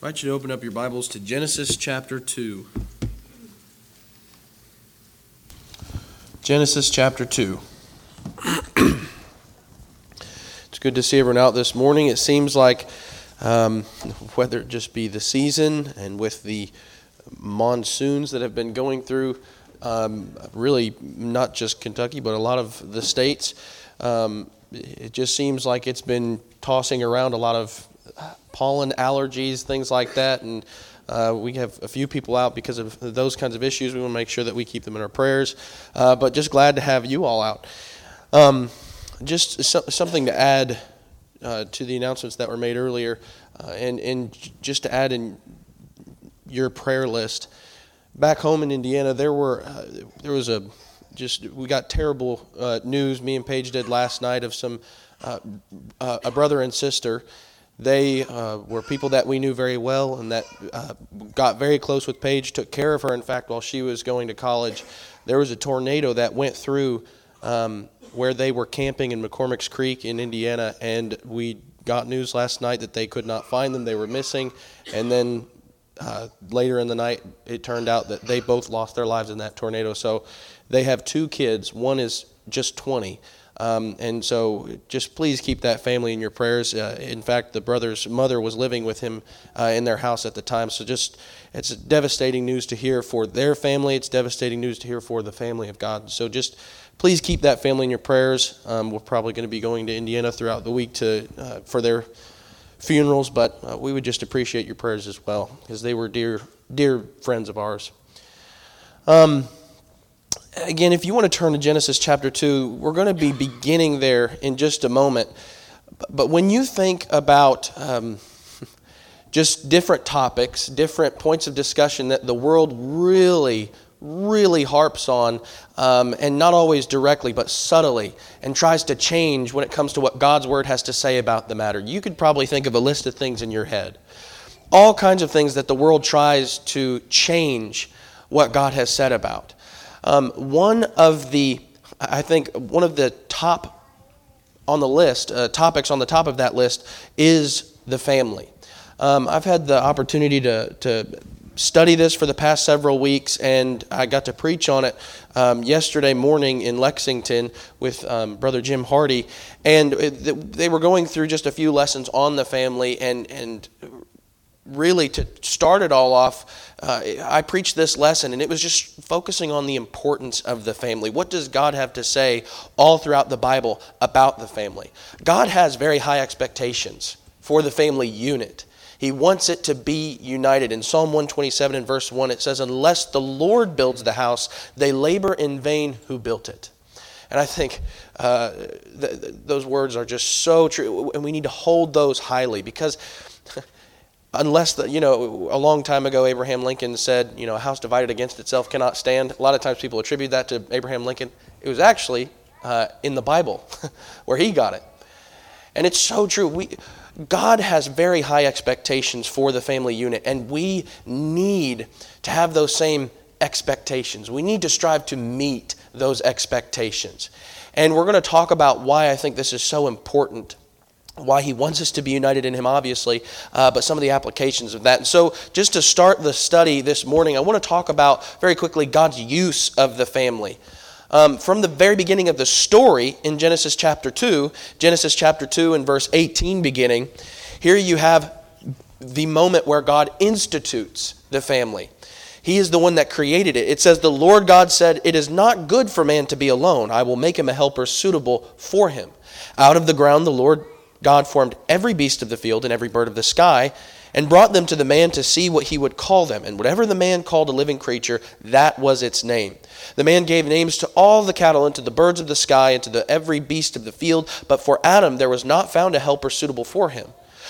I invite you to open up your Bibles to Genesis chapter 2. Genesis chapter 2. it's good to see everyone out this morning. It seems like, um, whether it just be the season and with the monsoons that have been going through, um, really not just Kentucky, but a lot of the states, um, it just seems like it's been tossing around a lot of pollen allergies, things like that. And uh, we have a few people out because of those kinds of issues. We want to make sure that we keep them in our prayers. Uh, but just glad to have you all out. Um, just so, something to add uh, to the announcements that were made earlier, uh, and, and just to add in your prayer list. Back home in Indiana, there were uh, there was a just we got terrible uh, news. Me and Paige did last night of some a brother and sister they uh, were people that we knew very well and that uh, got very close with Paige, took care of her. In fact, while she was going to college, there was a tornado that went through um, where they were camping in McCormick's Creek in Indiana, and we got news last night that they could not find them. They were missing. And then uh, later in the night, it turned out that they both lost their lives in that tornado. So they have two kids. One is just 20 um, and so just please keep that family in your prayers. Uh, in fact, the brother's mother was living with him uh, in their house at the time. So just, it's devastating news to hear for their family. It's devastating news to hear for the family of God. So just please keep that family in your prayers. Um, we're probably going to be going to Indiana throughout the week to, uh, for their funerals, but uh, we would just appreciate your prayers as well because they were dear, dear friends of ours. Um, again, if you want to turn to Genesis chapter 2, we're going to be beginning there in just a moment. But when you think about um, just different topics, different points of discussion that the world really, really harps on, um, and not always directly, but subtly, and tries to change when it comes to what God's Word has to say about the matter, you could probably think of a list of things in your head. All kinds of things that the world tries to change what God has said about. Um, one of the, I think, one of the top on the list, uh, topics on the top of that list is the family. Um, I've had the opportunity to, to study this for the past several weeks, and I got to preach on it um, yesterday morning in Lexington with um, Brother Jim Hardy. And it, they were going through just a few lessons on the family, and, and really to start it all off, uh, I preached this lesson, and it was just focusing on the importance of the family. What does God have to say all throughout the Bible about the family? God has very high expectations for the family unit. He wants it to be united. In Psalm 127 and verse 1, it says, Unless the Lord builds the house, they labor in vain who built it. And I think uh, th- th- those words are just so true, and we need to hold those highly because unless the, you know, a long time ago, Abraham Lincoln said, you know, a house divided against itself cannot stand. A lot of times people attribute that to Abraham Lincoln. It was actually uh, in the Bible where he got it. And it's so true. We, God has very high expectations for the family unit, and we need to have those same expectations. We need to strive to meet those expectations. And we're going to talk about why I think this is so important why he wants us to be united in him, obviously, uh, but some of the applications of that. And so, just to start the study this morning, I want to talk about very quickly God's use of the family. Um, from the very beginning of the story in Genesis chapter 2, Genesis chapter 2 and verse 18 beginning, here you have the moment where God institutes the family. He is the one that created it. It says, The Lord God said, It is not good for man to be alone. I will make him a helper suitable for him. Out of the ground the Lord God formed every beast of the field and every bird of the sky and brought them to the man to see what he would call them. And whatever the man called a living creature, that was its name. The man gave names to all the cattle and to the birds of the sky and to the every beast of the field. But for Adam there was not found a helper suitable for him.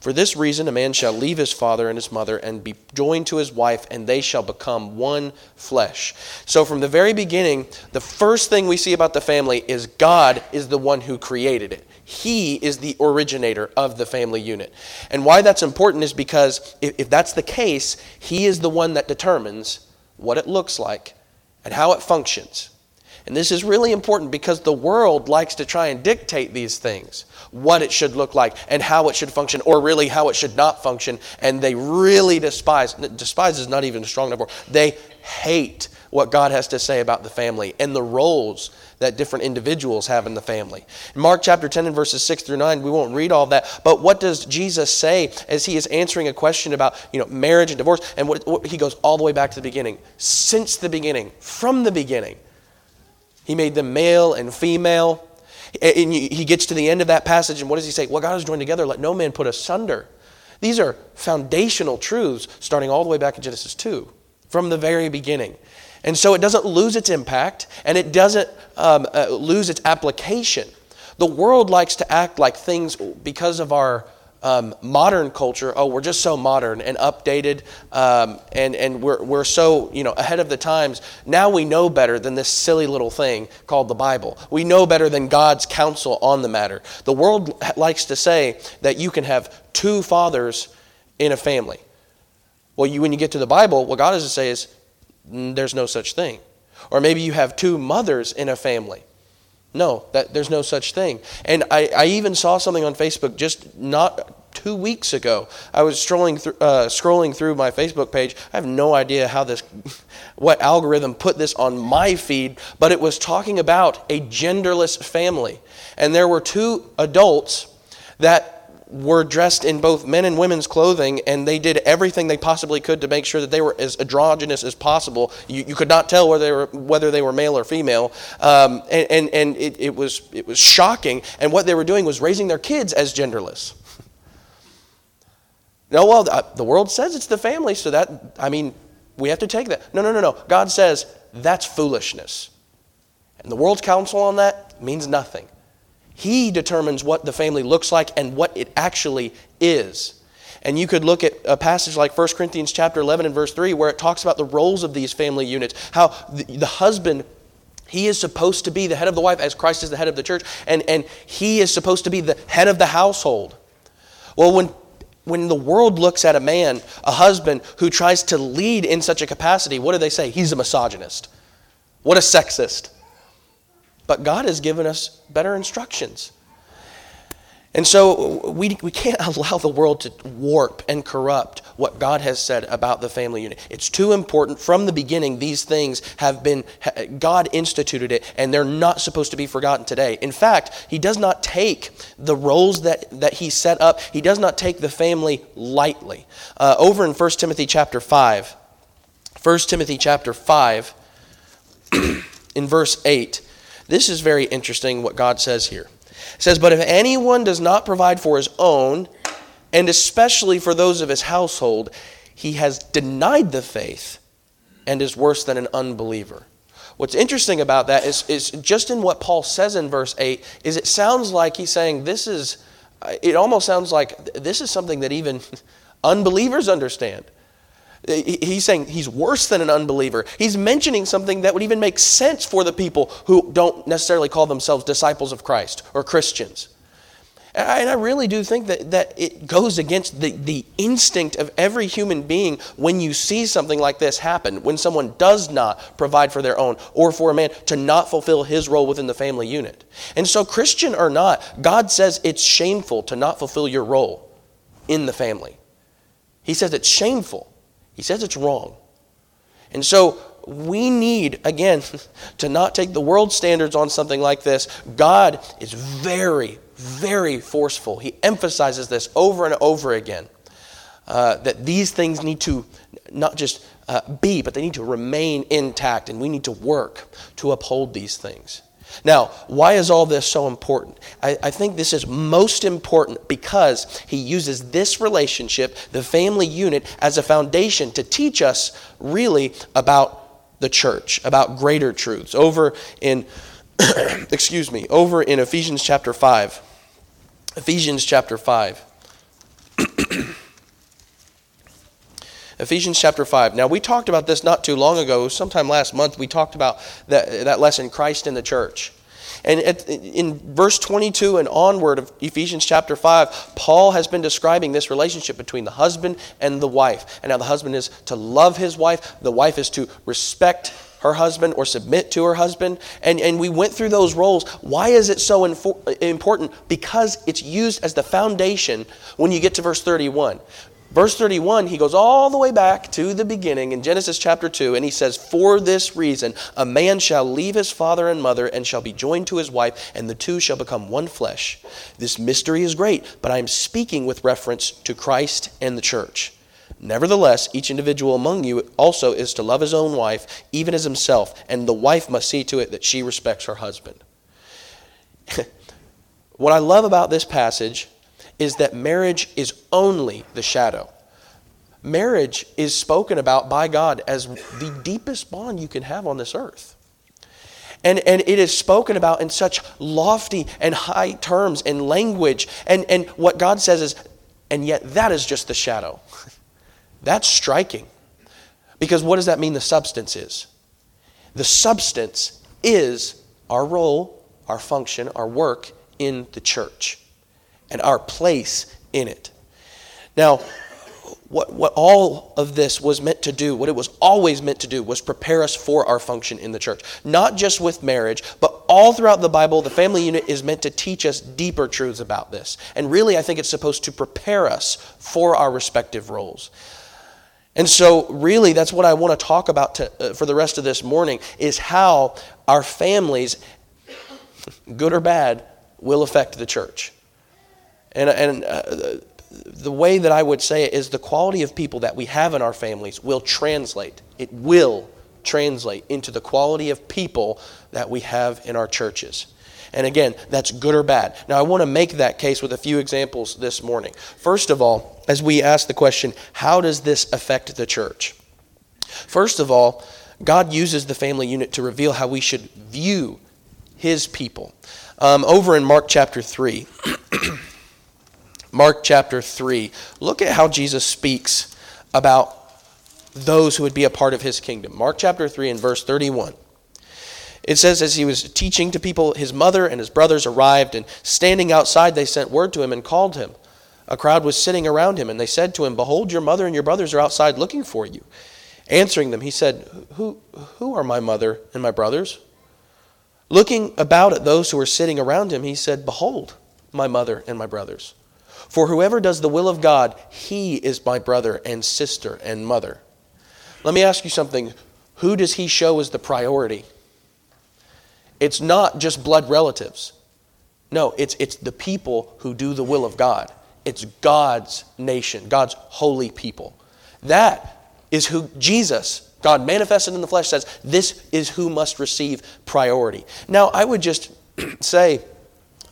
For this reason, a man shall leave his father and his mother and be joined to his wife, and they shall become one flesh. So, from the very beginning, the first thing we see about the family is God is the one who created it. He is the originator of the family unit. And why that's important is because if, that's the case, He is the one that determines what it looks like and how it functions. And this is really important because the world likes to try and dictate these things what it should look like and how it should function, or really how it should not function. And they really despise, despise is not even a strong enough word, they hate what God has to say about the family and the roles that different individuals have in the family. In Mark chapter 10 and verses 6 through 9, we won't read all that, but what does Jesus say as he is answering a question about, you know, marriage and divorce? And what, what, he goes all the way back to the beginning. Since the beginning, from the beginning, he made them male and female. And he gets to the end of that passage, and what does he say? Well, God has joined together, let no man put asunder. These are foundational truths starting all the way back in Genesis 2, from the very beginning. And so it doesn't lose its impact and it doesn't um, uh, lose its application. The world likes to act like things because of our um, modern culture. Oh, we're just so modern and updated, um, and and we're we're so you know ahead of the times. Now we know better than this silly little thing called the Bible. We know better than God's counsel on the matter. The world likes to say that you can have two fathers in a family. Well, you when you get to the Bible, what God has to say is there's no such thing. Or maybe you have two mothers in a family. No, that, there's no such thing. And I, I even saw something on Facebook just not two weeks ago. I was through, uh, scrolling through my Facebook page. I have no idea how this, what algorithm put this on my feed, but it was talking about a genderless family. And there were two adults that were dressed in both men and women's clothing, and they did everything they possibly could to make sure that they were as androgynous as possible. You, you could not tell whether they were, whether they were male or female, um, and, and, and it, it, was, it was shocking. And what they were doing was raising their kids as genderless. No, well, the world says it's the family, so that, I mean, we have to take that. No, no, no, no. God says that's foolishness. And the world's counsel on that means nothing. He determines what the family looks like and what it actually is. And you could look at a passage like 1 Corinthians chapter 11 and verse 3 where it talks about the roles of these family units, how the, the husband he is supposed to be the head of the wife as Christ is the head of the church, and, and he is supposed to be the head of the household. Well, when, when the world looks at a man, a husband, who tries to lead in such a capacity, what do they say? He's a misogynist. What a sexist. But God has given us better instructions. And so we, we can't allow the world to warp and corrupt what God has said about the family unit. It's too important. From the beginning, these things have been, God instituted it, and they're not supposed to be forgotten today. In fact, He does not take the roles that, that He set up, He does not take the family lightly. Uh, over in 1 Timothy chapter 5, 1 Timothy chapter 5, in verse 8, this is very interesting what God says here. It says, But if anyone does not provide for his own, and especially for those of his household, he has denied the faith and is worse than an unbeliever. What's interesting about that is, is just in what Paul says in verse 8, is it sounds like he's saying this is, it almost sounds like this is something that even unbelievers understand. He's saying he's worse than an unbeliever. He's mentioning something that would even make sense for the people who don't necessarily call themselves disciples of Christ or Christians. And I really do think that, that it goes against the, the instinct of every human being when you see something like this happen, when someone does not provide for their own, or for a man to not fulfill his role within the family unit. And so, Christian or not, God says it's shameful to not fulfill your role in the family. He says it's shameful. He says it's wrong. And so we need, again, to not take the world standards on something like this. God is very, very forceful. He emphasizes this over and over again uh, that these things need to not just uh, be, but they need to remain intact, and we need to work to uphold these things. Now, why is all this so important? I, I, think this is most important because he uses this relationship, the family unit, as a foundation to teach us really about the church, about greater truths. Over in, excuse me, over in Ephesians chapter 5. Ephesians chapter 5. Ephesians chapter 5. Now, we talked about this not too long ago. Sometime last month, we talked about that, that lesson, Christ in the church. And at, in verse 22 and onward of Ephesians chapter 5, Paul has been describing this relationship between the husband and the wife. And now the husband is to love his wife, the wife is to respect her husband or submit to her husband. And, and we went through those roles. Why is it so infor- important? Because it's used as the foundation when you get to verse 31. Verse 31, he goes all the way back to the beginning in Genesis chapter 2, and he says, For this reason, a man shall leave his father and mother and shall be joined to his wife, and the two shall become one flesh. This mystery is great, but I am speaking with reference to Christ and the church. Nevertheless, each individual among you also is to love his own wife, even as himself, and the wife must see to it that she respects her husband. what I love about this passage is that marriage is only the shadow. Marriage is spoken about by God as the deepest bond you can have on this earth. And, and it is spoken about in such lofty and high terms and language. And, and what God says is, and yet that is just the shadow. That's striking. Because what does that mean the substance is? The substance is our role, our function, our work in the church and our place in it. Now, what, what all of this was meant to do, what it was always meant to do, was prepare us for our function in the church. Not just with marriage, but all throughout the Bible, the family unit is meant to teach us deeper truths about this. And really, I think it's supposed to prepare us for our respective roles. And so, really, that's what I want to talk about to, uh, for the rest of this morning is how our families, good or bad, will affect the church. And, and uh, the way that I would say it is the quality of people that we have in our families will translate. It will translate into the quality of people that we have in our churches. And again, that's good or bad. Now, I want to make that case with a few examples this morning. First of all, as we ask the question, how does this affect the church? First of all, God uses the family unit to reveal how we should view his people. Um, over in Mark chapter 3, Mark chapter 3. Look at how Jesus speaks about those who would be a part of his kingdom. Mark chapter 3 and verse 31. It says, as he was teaching to people, his mother and his brothers arrived, and standing outside, they sent word to him and called him. A crowd was sitting around him, and they said to him, Behold, your mother and your brothers are outside looking for you. Answering them, he said, Who, who are my mother and my brothers? Looking about at those who were sitting around him, he said, Behold, my mother and my brothers. For whoever does the will of God, he is my brother and sister and mother. Let me ask you something. Who does he show as the priority? It's not just blood relatives. No, it's, it's the people who do the will of God. It's God's nation, God's holy people. That is who Jesus, God manifested in the flesh, says this is who must receive priority. Now, I would just say,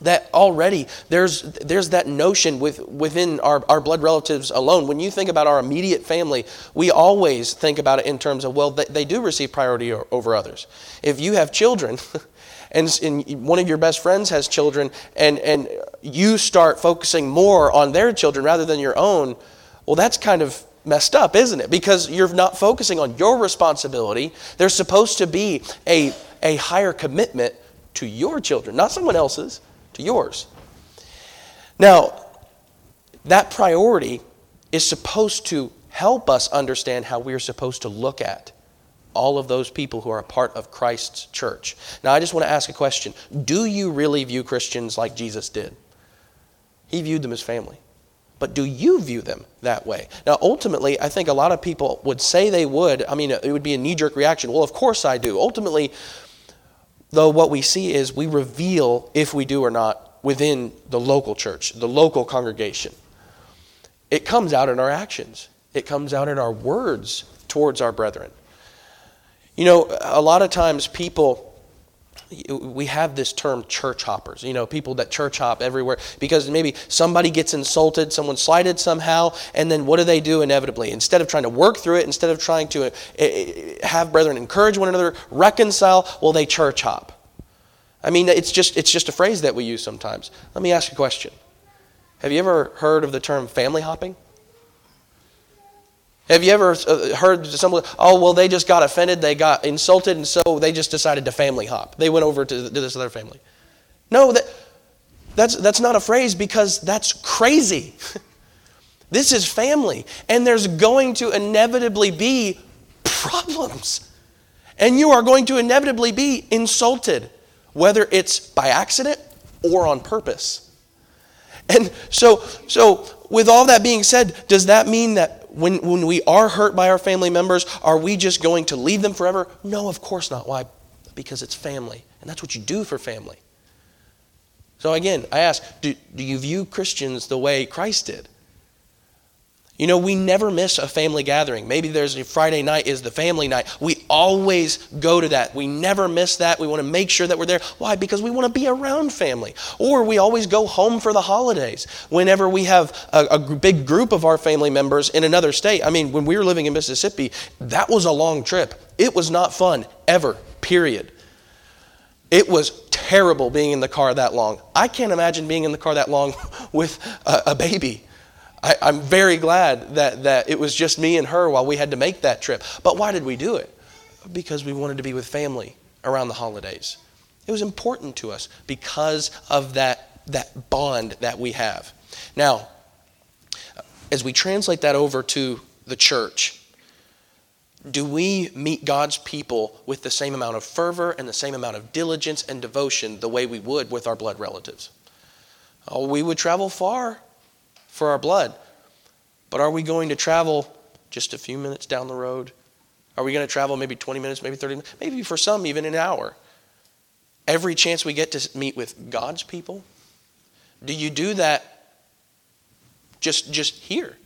that already there's, there's that notion with, within our, our blood relatives alone. When you think about our immediate family, we always think about it in terms of, well, they, they do receive priority over others. If you have children, and, and one of your best friends has children, and, and you start focusing more on their children rather than your own, well, that's kind of messed up, isn't it? Because you're not focusing on your responsibility. There's supposed to be a, a higher commitment to your children, not someone else's to yours. Now, that priority is supposed to help us understand how we're supposed to look at all of those people who are a part of Christ's church. Now, I just want to ask a question Do you really view Christians like Jesus did? He viewed them as family. But do you view them that way? Now, ultimately, I think a lot of people would say they would. I mean, it would be a knee jerk reaction. Well, of course I do. Ultimately, Though what we see is we reveal if we do or not within the local church, the local congregation. It comes out in our actions, it comes out in our words towards our brethren. You know, a lot of times people we have this term church hoppers, you know, people that church hop everywhere because maybe somebody gets insulted, someone slighted somehow, and then what do they do inevitably? Instead of trying to work through it, instead of trying to uh, uh, have brethren encourage one another, reconcile, well, they church hop. I mean, it's just, it's just a phrase that we use sometimes. Let me ask you a question Have you ever heard of the term family hopping? Have you ever uh, heard someone, oh, well, they just got offended, they got insulted, and so they just decided to family hop. They went over to this other family. No, that, that's, that's not a phrase because that's crazy. this is family, and there's going to inevitably be problems. And you are going to inevitably be insulted, whether it's by accident or on purpose. And so, so with all that being said, does that mean that when, when we are hurt by our family members, are we just going to leave them forever? No, of course not. Why? Because it's family. And that's what you do for family. So again, I ask, do, do you view Christians the way Christ did? You know, we never miss a family gathering. Maybe there's a Friday night is the family night. We always go to that. We never miss that. We want to make sure that we're there. Why? Because we want to be around family. Or we always go home for the holidays whenever we have a, a big group of our family members in another state. I mean, when we were living in Mississippi, that was a long trip. It was not fun, ever, period. It was terrible being in the car that long. I can't imagine being in the car that long with a, a baby. I, I'm very glad that, that it was just me and her while we had to make that trip. But why did we do it? Because we wanted to be with family around the holidays. It was important to us because of that, that bond that we have. Now, as we translate that over to the church, do we meet God's people with the same amount of fervor and the same amount of diligence and devotion the way we would with our blood relatives? Oh, we would travel far for our blood. But are we going to travel just a few minutes down the road? Are we going to travel maybe 20 minutes, maybe 30 minutes, maybe for some even an hour? Every chance we get to meet with God's people? Do you do that just, just here?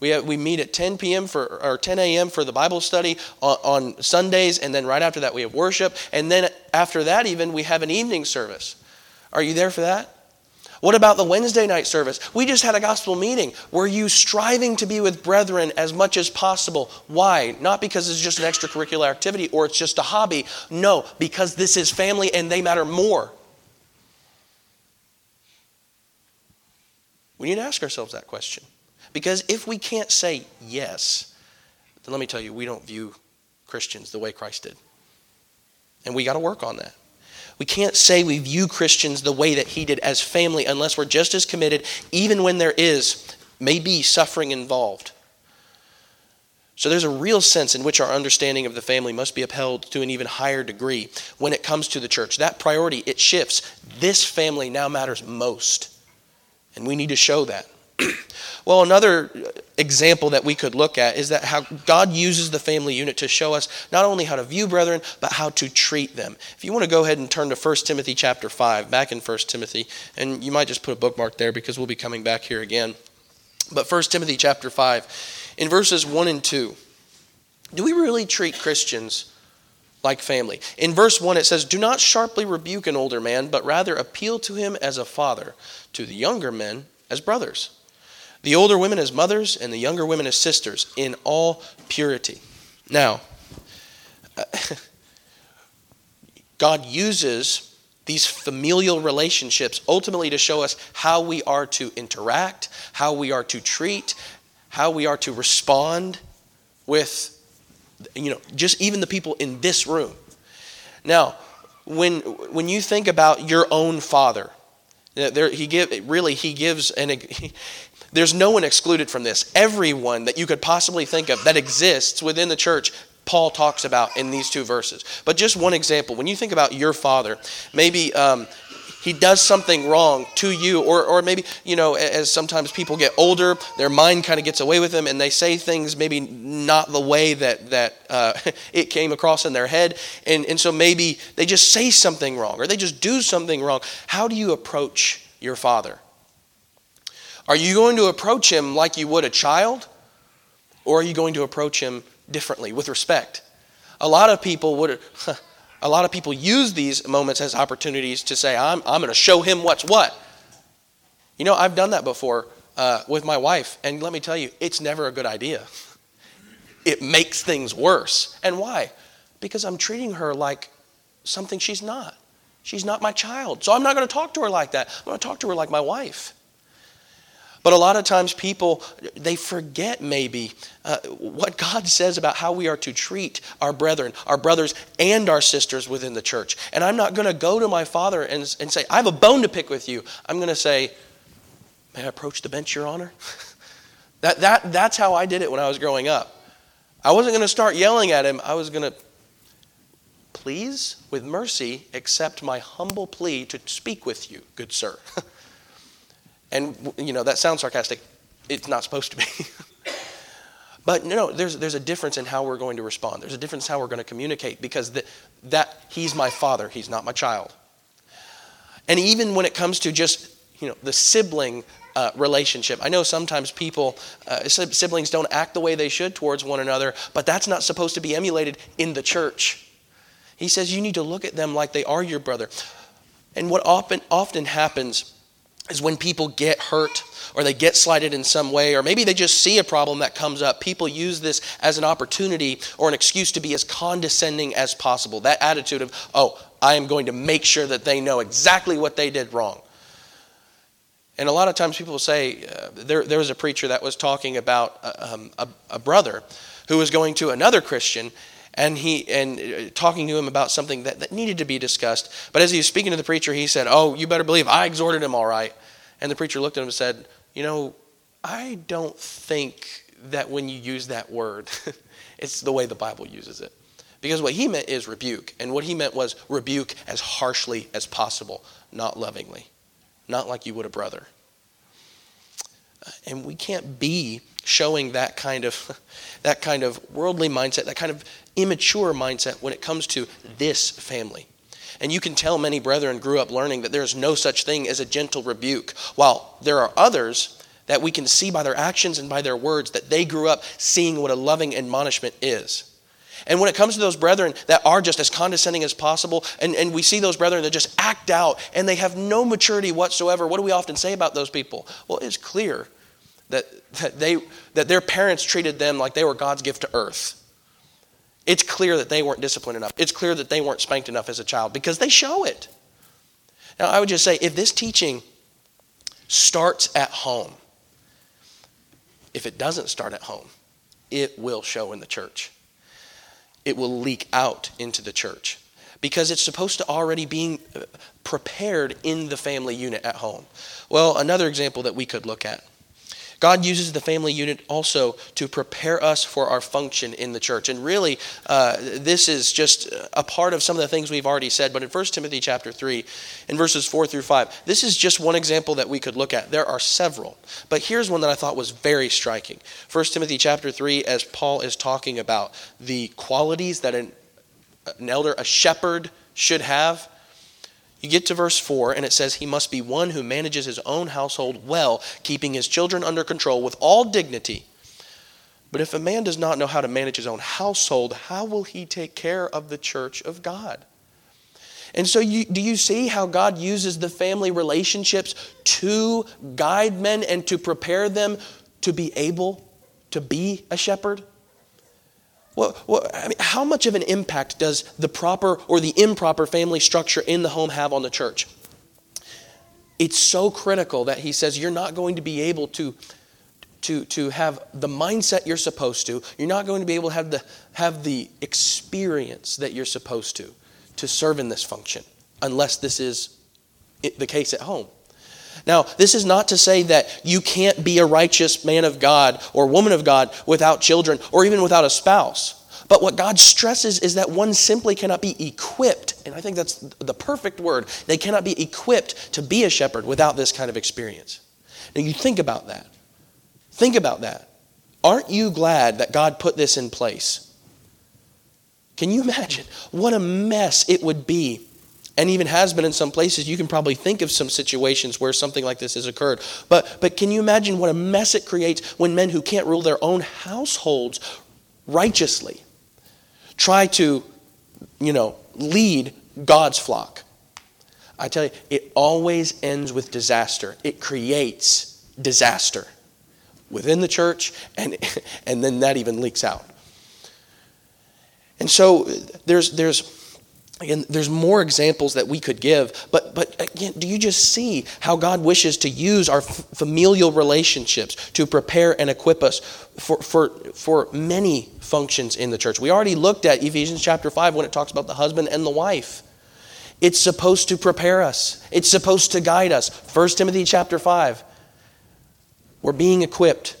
We, have, we meet at 10 p.m. for or 10 a.m. for the Bible study on, on Sundays, and then right after that we have worship, and then after that even we have an evening service. Are you there for that? What about the Wednesday night service? We just had a gospel meeting. Were you striving to be with brethren as much as possible? Why? Not because it's just an extracurricular activity or it's just a hobby. No, because this is family and they matter more. We need to ask ourselves that question. Because if we can't say yes, then let me tell you, we don't view Christians the way Christ did. And we got to work on that. We can't say we view Christians the way that he did as family unless we're just as committed, even when there is maybe suffering involved. So there's a real sense in which our understanding of the family must be upheld to an even higher degree when it comes to the church. That priority, it shifts. This family now matters most. And we need to show that. well, another example that we could look at is that how God uses the family unit to show us not only how to view brethren, but how to treat them. If you want to go ahead and turn to 1 Timothy chapter 5, back in 1 Timothy, and you might just put a bookmark there because we'll be coming back here again. But 1 Timothy chapter 5, in verses 1 and 2, do we really treat Christians like family? In verse 1, it says, Do not sharply rebuke an older man, but rather appeal to him as a father, to the younger men as brothers the older women as mothers, and the younger women as sisters, in all purity. Now, God uses these familial relationships ultimately to show us how we are to interact, how we are to treat, how we are to respond with, you know, just even the people in this room. Now, when, when you think about your own father, there, he give, really he gives an there's no one excluded from this. Everyone that you could possibly think of that exists within the church, Paul talks about in these two verses. But just one example when you think about your father, maybe. Um, he does something wrong to you, or, or maybe, you know, as sometimes people get older, their mind kind of gets away with them and they say things maybe not the way that, that uh, it came across in their head. And, and so maybe they just say something wrong or they just do something wrong. How do you approach your father? Are you going to approach him like you would a child? Or are you going to approach him differently, with respect? A lot of people would. A lot of people use these moments as opportunities to say, I'm, I'm going to show him what's what. You know, I've done that before uh, with my wife, and let me tell you, it's never a good idea. It makes things worse. And why? Because I'm treating her like something she's not. She's not my child. So I'm not going to talk to her like that. I'm going to talk to her like my wife. But a lot of times people, they forget maybe uh, what God says about how we are to treat our brethren, our brothers, and our sisters within the church. And I'm not going to go to my father and, and say, I have a bone to pick with you. I'm going to say, May I approach the bench, Your Honor? that, that, that's how I did it when I was growing up. I wasn't going to start yelling at him. I was going to, please, with mercy, accept my humble plea to speak with you, good sir. And, you know, that sounds sarcastic. It's not supposed to be. but no, there's, there's a difference in how we're going to respond. There's a difference in how we're going to communicate because the, that he's my father, he's not my child. And even when it comes to just, you know, the sibling uh, relationship. I know sometimes people, uh, siblings don't act the way they should towards one another, but that's not supposed to be emulated in the church. He says you need to look at them like they are your brother. And what often, often happens is when people get hurt or they get slighted in some way, or maybe they just see a problem that comes up. People use this as an opportunity or an excuse to be as condescending as possible. That attitude of, oh, I am going to make sure that they know exactly what they did wrong. And a lot of times people say, uh, there, there was a preacher that was talking about uh, um, a, a brother who was going to another Christian and he and uh, talking to him about something that, that needed to be discussed. But as he was speaking to the preacher, he said, "Oh, you better believe I exhorted him all right." And the preacher looked at him and said, "You know, I don't think that when you use that word, it's the way the Bible uses it." Because what he meant is rebuke, and what he meant was rebuke as harshly as possible, not lovingly, not like you would a brother. And we can't be showing that kind of that kind of worldly mindset, that kind of immature mindset when it comes to this family. And you can tell many brethren grew up learning that there is no such thing as a gentle rebuke, while there are others that we can see by their actions and by their words that they grew up seeing what a loving admonishment is. And when it comes to those brethren that are just as condescending as possible, and, and we see those brethren that just act out and they have no maturity whatsoever, what do we often say about those people? Well, it's clear that, that, they, that their parents treated them like they were God's gift to earth. It's clear that they weren't disciplined enough. It's clear that they weren't spanked enough as a child because they show it. Now, I would just say if this teaching starts at home, if it doesn't start at home, it will show in the church. It will leak out into the church because it's supposed to already be prepared in the family unit at home. Well, another example that we could look at God uses the family unit also to prepare us for our function in the church. And really, uh, this is just a part of some of the things we've already said. But in 1 Timothy chapter 3, in verses 4 through 5, this is just one example that we could look at. There are several. But here's one that I thought was very striking. 1 Timothy chapter 3, as Paul is talking about the qualities that an, an elder, a shepherd, should have you get to verse 4, and it says, He must be one who manages his own household well, keeping his children under control with all dignity. But if a man does not know how to manage his own household, how will he take care of the church of God? And so, you, do you see how God uses the family relationships to guide men and to prepare them to be able to be a shepherd? Well, well, I mean, how much of an impact does the proper or the improper family structure in the home have on the church? It's so critical that he says you're not going to be able to, to, to have the mindset you're supposed to. You're not going to be able to have the, have the experience that you're supposed to to serve in this function unless this is the case at home. Now, this is not to say that you can't be a righteous man of God or woman of God without children or even without a spouse. But what God stresses is that one simply cannot be equipped, and I think that's the perfect word. They cannot be equipped to be a shepherd without this kind of experience. Now, you think about that. Think about that. Aren't you glad that God put this in place? Can you imagine what a mess it would be and even has been in some places. You can probably think of some situations where something like this has occurred. But, but can you imagine what a mess it creates when men who can't rule their own households righteously try to, you know, lead God's flock? I tell you, it always ends with disaster. It creates disaster within the church, and, and then that even leaks out. And so there's, there's Again, there's more examples that we could give, but, but again, do you just see how God wishes to use our f- familial relationships to prepare and equip us for, for, for many functions in the church? We already looked at Ephesians chapter 5 when it talks about the husband and the wife. It's supposed to prepare us, it's supposed to guide us. 1 Timothy chapter 5. We're being equipped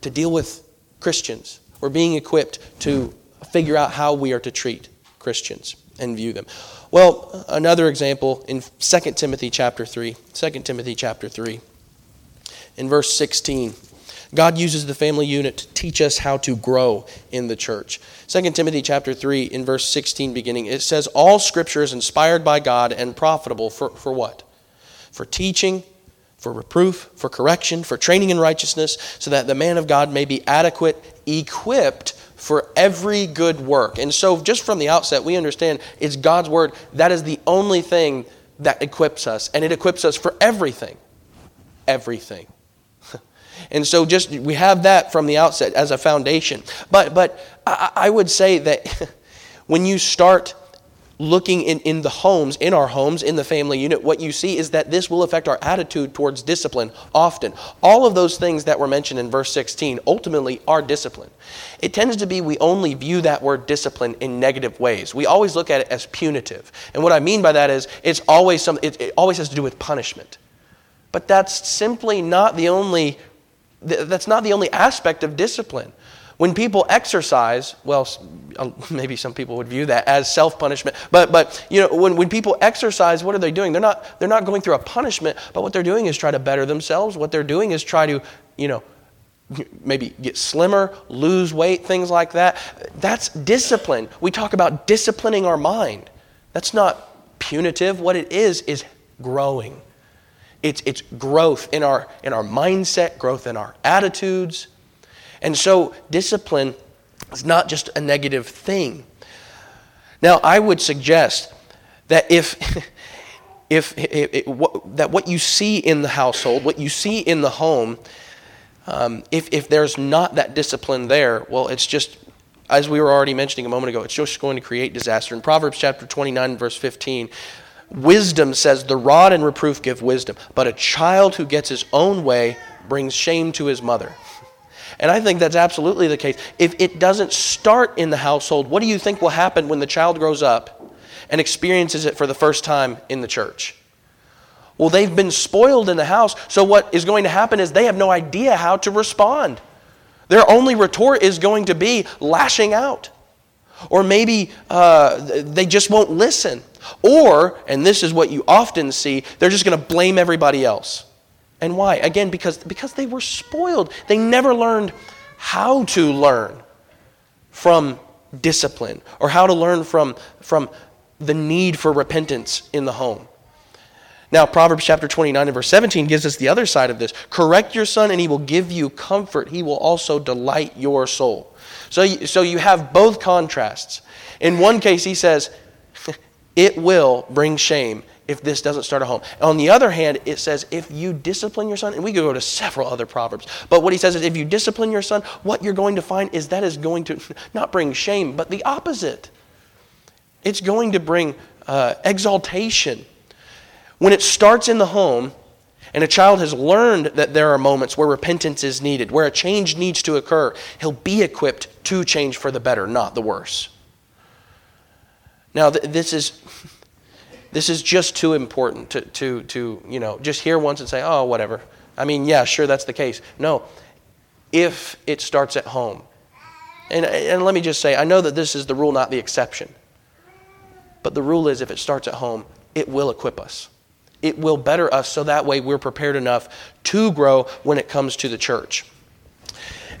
to deal with Christians, we're being equipped to figure out how we are to treat Christians and view them. Well, another example in 2 Timothy chapter 3, 2 Timothy chapter 3, in verse 16. God uses the family unit to teach us how to grow in the church. 2 Timothy chapter 3 in verse 16 beginning it says all scripture is inspired by God and profitable for, for what? For teaching, for reproof, for correction, for training in righteousness, so that the man of God may be adequate, equipped for every good work. And so, just from the outset, we understand it's God's word. That is the only thing that equips us, and it equips us for everything. Everything. and so, just we have that from the outset as a foundation. But, but I, I would say that when you start looking in, in the homes, in our homes, in the family unit, what you see is that this will affect our attitude towards discipline often. All of those things that were mentioned in verse 16 ultimately are discipline. It tends to be we only view that word discipline in negative ways. We always look at it as punitive. And what I mean by that is it's always some, it, it always has to do with punishment. But that's simply not the only that's not the only aspect of discipline. When people exercise, well, uh, maybe some people would view that as self-punishment, but, but you know, when, when people exercise, what are they doing? They're not, they're not going through a punishment, but what they're doing is try to better themselves. What they're doing is try to, you know, maybe get slimmer, lose weight, things like that. That's discipline. We talk about disciplining our mind. That's not punitive. What it is is growing. It's, it's growth in our, in our mindset, growth in our attitudes, and so discipline is not just a negative thing. Now, I would suggest that if, if, what, that what you see in the household, what you see in the home, um, if, if there's not that discipline there, well, it's just, as we were already mentioning a moment ago, it's just going to create disaster. In Proverbs chapter 29, verse 15, wisdom says, The rod and reproof give wisdom, but a child who gets his own way brings shame to his mother. And I think that's absolutely the case. If it doesn't start in the household, what do you think will happen when the child grows up and experiences it for the first time in the church? Well, they've been spoiled in the house, so what is going to happen is they have no idea how to respond. Their only retort is going to be lashing out. Or maybe uh, they just won't listen. Or, and this is what you often see, they're just going to blame everybody else. And why? Again, because, because they were spoiled. They never learned how to learn from discipline or how to learn from, from the need for repentance in the home. Now, Proverbs chapter 29 and verse 17 gives us the other side of this. Correct your son, and he will give you comfort. He will also delight your soul. So, so you have both contrasts. In one case, he says, it will bring shame if this doesn't start at home. On the other hand, it says if you discipline your son, and we could go to several other proverbs, but what he says is if you discipline your son, what you're going to find is that is going to not bring shame, but the opposite. It's going to bring uh, exaltation. When it starts in the home, and a child has learned that there are moments where repentance is needed, where a change needs to occur, he'll be equipped to change for the better, not the worse. Now, th- this is this is just too important to, to, to, you know, just hear once and say, oh, whatever. I mean, yeah, sure, that's the case. No, if it starts at home. And, and let me just say, I know that this is the rule, not the exception. But the rule is if it starts at home, it will equip us. It will better us so that way we're prepared enough to grow when it comes to the church.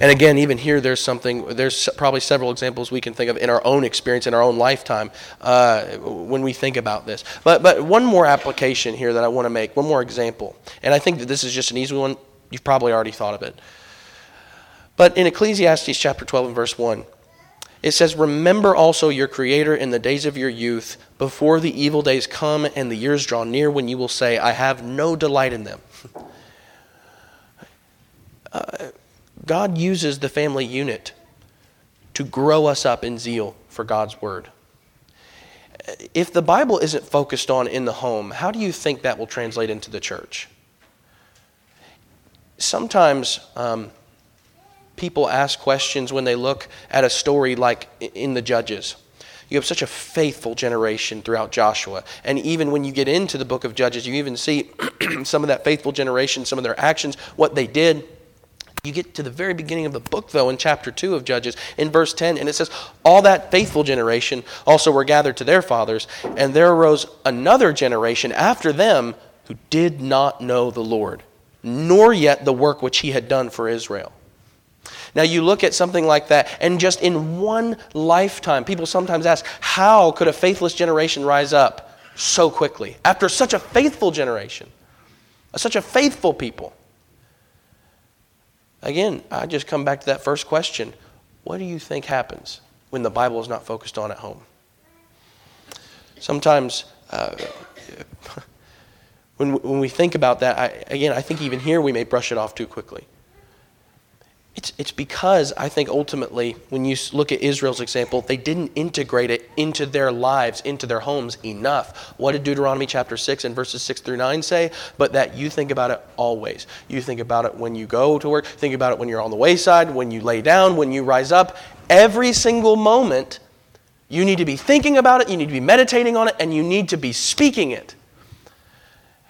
And again, even here, there's something, there's probably several examples we can think of in our own experience, in our own lifetime, uh, when we think about this. But, but one more application here that I want to make, one more example. And I think that this is just an easy one. You've probably already thought of it. But in Ecclesiastes chapter 12 and verse 1, it says, Remember also your Creator in the days of your youth, before the evil days come and the years draw near when you will say, I have no delight in them. Uh, God uses the family unit to grow us up in zeal for God's word. if the Bible isn't focused on in the home, how do you think that will translate into the church? Sometimes um, people ask questions when they look at a story like in the Judges. You have such a faithful generation throughout Joshua. And even when you get into the book of Judges, you even see some of that faithful generation, some of their actions, what they did. You get to the very beginning of the book, though, in chapter 2 of Judges, in verse 10, and it says, All that faithful generation also were gathered to their fathers, and there arose another generation after them who did not know the Lord, nor yet the work which he had done for Israel. Now, you look at something like that, and just in one lifetime, people sometimes ask, how could a faithless generation rise up so quickly after such a faithful generation, such a faithful people? Again, I just come back to that first question what do you think happens when the Bible is not focused on at home? Sometimes, uh, when, when we think about that, I, again, I think even here we may brush it off too quickly. It's, it's because I think ultimately, when you look at Israel's example, they didn't integrate it into their lives, into their homes enough. What did Deuteronomy chapter 6 and verses 6 through 9 say? But that you think about it always. You think about it when you go to work, think about it when you're on the wayside, when you lay down, when you rise up. Every single moment, you need to be thinking about it, you need to be meditating on it, and you need to be speaking it.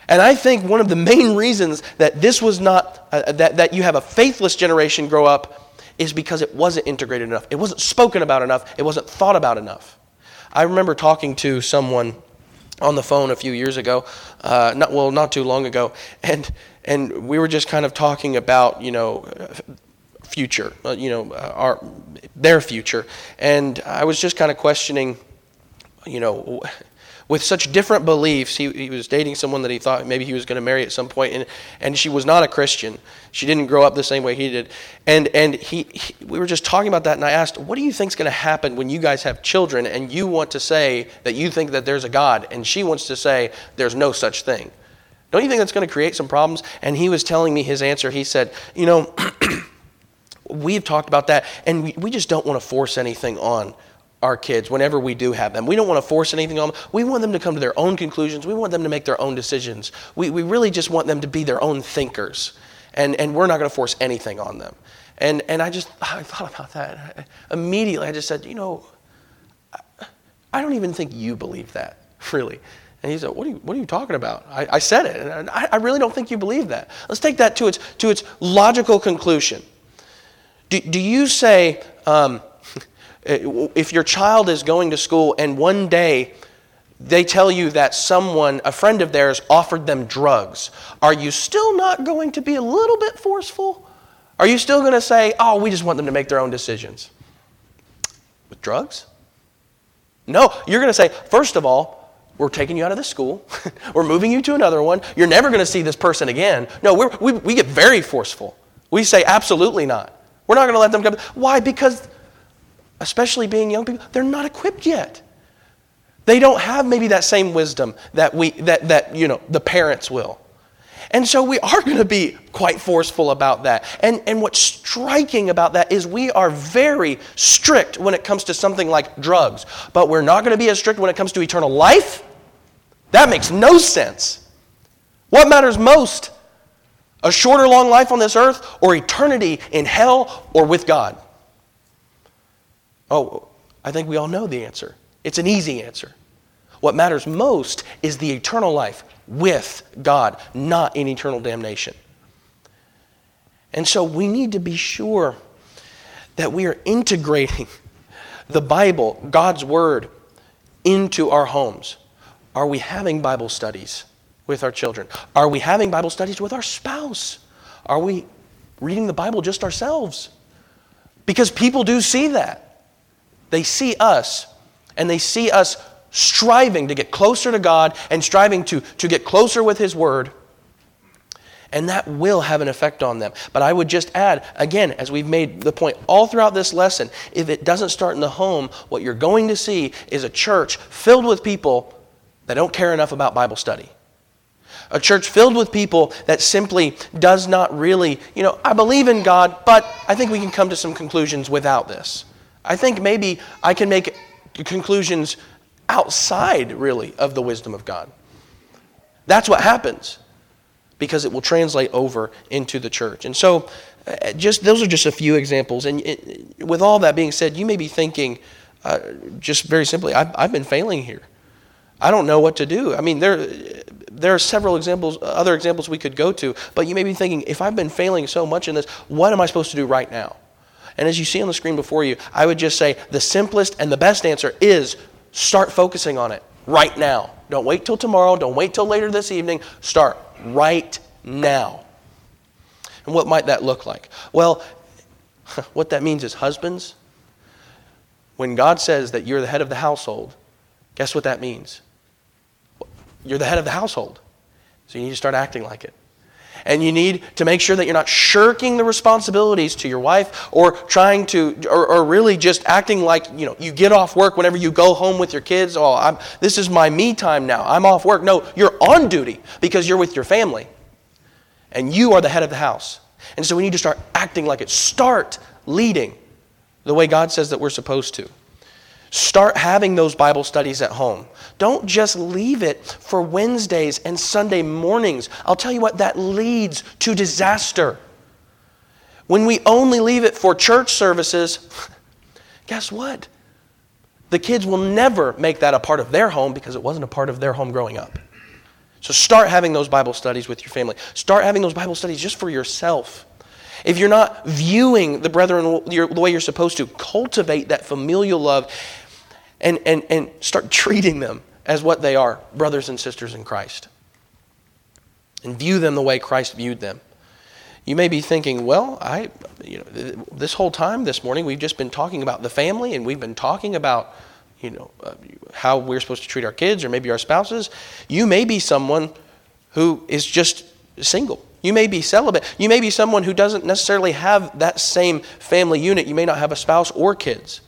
And I think one of the main reasons that this was not, uh, that, that you have a faithless generation grow up is because it wasn't integrated enough. It wasn't spoken about enough. It wasn't thought about enough. I remember talking to someone on the phone a few years ago, uh, not, well, not too long ago, and, and we were just kind of talking about, you know, future, uh, you know, uh, our, their future. And I was just kind of questioning, you know, with such different beliefs. He, he was dating someone that he thought maybe he was going to marry at some point, and, and she was not a Christian. She didn't grow up the same way he did. And, and he, he we were just talking about that, and I asked, What do you think is going to happen when you guys have children and you want to say that you think that there's a God, and she wants to say there's no such thing? Don't you think that's going to create some problems? And he was telling me his answer. He said, You know, we've talked about that, and we, we just don't want to force anything on our kids whenever we do have them. We don't want to force anything on them. We want them to come to their own conclusions. We want them to make their own decisions. We, we really just want them to be their own thinkers. And, and we're not going to force anything on them. And, and I just I thought about that. Immediately, I just said, you know, I don't even think you believe that, really. And he said, What are you, what are you talking about? I, I said it, and I, I, really don't think you believe that. Let's take that to its, to its logical conclusion. Do, do you say, um, Eh, if your child is going to school and one day they tell you that someone, a friend of theirs, offered them drugs, are you still not going to be a little bit forceful? Are you still going to say, oh, we just want them to make their own decisions? With drugs? No, you're going to say, first of all, we're taking you out of this school. we're moving you to another one. You're never going to see this person again. No, we we, get very forceful. We say, absolutely not. We're not going to let them come. Why? Because especially being young people, they're not equipped yet. They don't have maybe that same wisdom that we that that you know the parents will. And so we are going to be quite forceful about that. And, and what's striking about that is we are very strict when it comes to something like drugs, but we're not going to be as strict when it comes to eternal life. That makes no sense. What matters most? A short or long life on this earth, or eternity in hell or with God? Oh, I think we all know the answer. It's an easy answer. What matters most is the eternal life with God, not in eternal damnation. And so we need to be sure that we are integrating the Bible, God's Word, into our homes. Are we having Bible studies with our children? Are we having Bible studies with our spouse? Are we reading the Bible just ourselves? Because people do see that. They see us, and they see us striving to get closer to God and striving to, to get closer with His Word. And that will have an effect on them. But I would just add, again, as we've made the point all throughout this lesson, if it doesn't start in the home, what you're going to see is a church filled with people that don't care enough about Bible study. A church filled with people that simply does not really, you know, I believe in God, but I think we can come to some conclusions without this. I think maybe I can make conclusions outside, really, of the wisdom of God. That's what happens because it will translate over into the church. And so, uh, just those are just a few examples. And it, with all that being said, you may be thinking, uh, just very simply, I've, I've been failing here. I don't know what to do. I mean, there, there are several examples, other examples we could go to, but you may be thinking, if I've been failing so much in this, what am I supposed to do right now? And as you see on the screen before you, I would just say the simplest and the best answer is start focusing on it right now. Don't wait till tomorrow. Don't wait till later this evening. Start right now. And what might that look like? Well, what that means is husbands, when God says that you're the head of the household, guess what that means? You're the head of the household. So you need to start acting like it. And you need to make sure that you're not shirking the responsibilities to your wife or trying to, or, or really just acting like, you know, you get off work whenever you go home with your kids. Oh, I'm, this is my me time now. I'm off work. No, you're on duty because you're with your family. And you are the head of the house. And so we need to start acting like it. Start leading the way God says that we're supposed to. Start having those Bible studies at home. Don't just leave it for Wednesdays and Sunday mornings. I'll tell you what, that leads to disaster. When we only leave it for church services, guess what? The kids will never make that a part of their home because it wasn't a part of their home growing up. So start having those Bible studies with your family. Start having those Bible studies just for yourself. If you're not viewing the brethren the way you're supposed to, cultivate that familial love and, and, and start treating them as what they are brothers and sisters in Christ. And view them the way Christ viewed them. You may be thinking, well, I, you know, this whole time this morning we've just been talking about the family and we've been talking about, you know, uh, how we're supposed to treat our kids or maybe our spouses. You may be someone who is just single. You may be celibate. You may be someone who doesn't necessarily have that same family unit. You may not have a spouse or kids.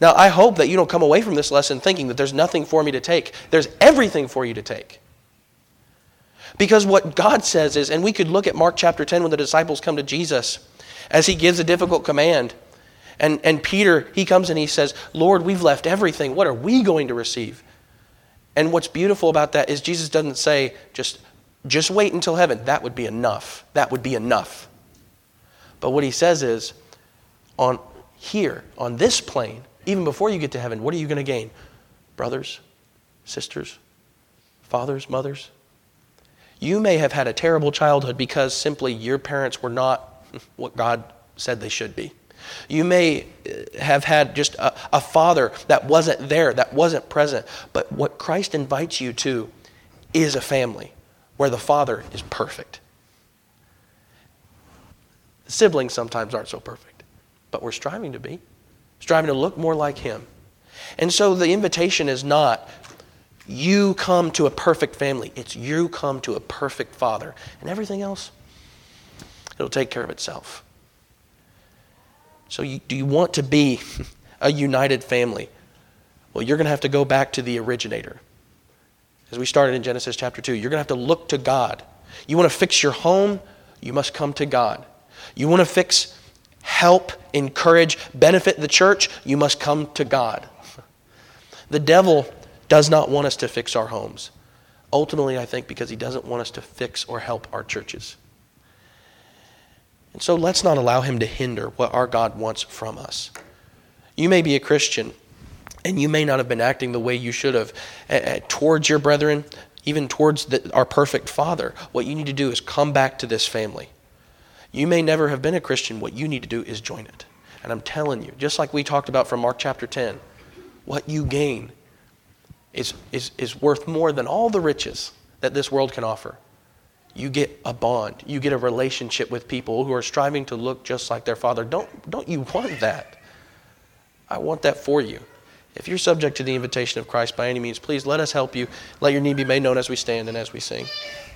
Now, I hope that you don't come away from this lesson thinking that there's nothing for me to take. There's everything for you to take. Because what God says is, and we could look at Mark chapter 10 when the disciples come to Jesus as he gives a difficult command. And, and Peter, he comes and he says, Lord, we've left everything. What are we going to receive? And what's beautiful about that is Jesus doesn't say, just, just wait until heaven. That would be enough. That would be enough. But what he says is, on here, on this plane, even before you get to heaven, what are you going to gain? Brothers, sisters, fathers, mothers. You may have had a terrible childhood because simply your parents were not what God said they should be. You may uh, have had just a, a, father that wasn't there, that wasn't present. But what Christ invites you to is a family where the father is perfect. Siblings sometimes aren't so perfect, but we're striving to be striving to look more like Him. And so the invitation is not, you come to a perfect family. It's you come to a perfect father. And everything else, it'll take care of itself. So, you, do you want to be a united family? Well, you're going to have to go back to the originator. As we started in Genesis chapter 2, you're going to have to look to God. You want to fix your home? You must come to God. You want to fix help, encourage, benefit the church, you must come to God. The devil does not want us to fix our homes. Ultimately, I think because he doesn't want us to fix or help our churches. And so let's not allow him to hinder what our God wants from us. You may be a Christian and you may not have been acting the way you should have towards your brethren, even towards the, our perfect Father. What you need to do is come back to this family. You may never have been a Christian. What you need to do is join it. And I'm telling you, just like we talked about from Mark chapter 10, what you gain is, is, is worth more than all the riches that this world can offer. You get a bond, you get a relationship with people who are striving to look just like their father. Don't, don't you want that? I want that for you. If you're subject to the invitation of Christ by any means, please let us help you. Let your need be made known as we stand and as we sing.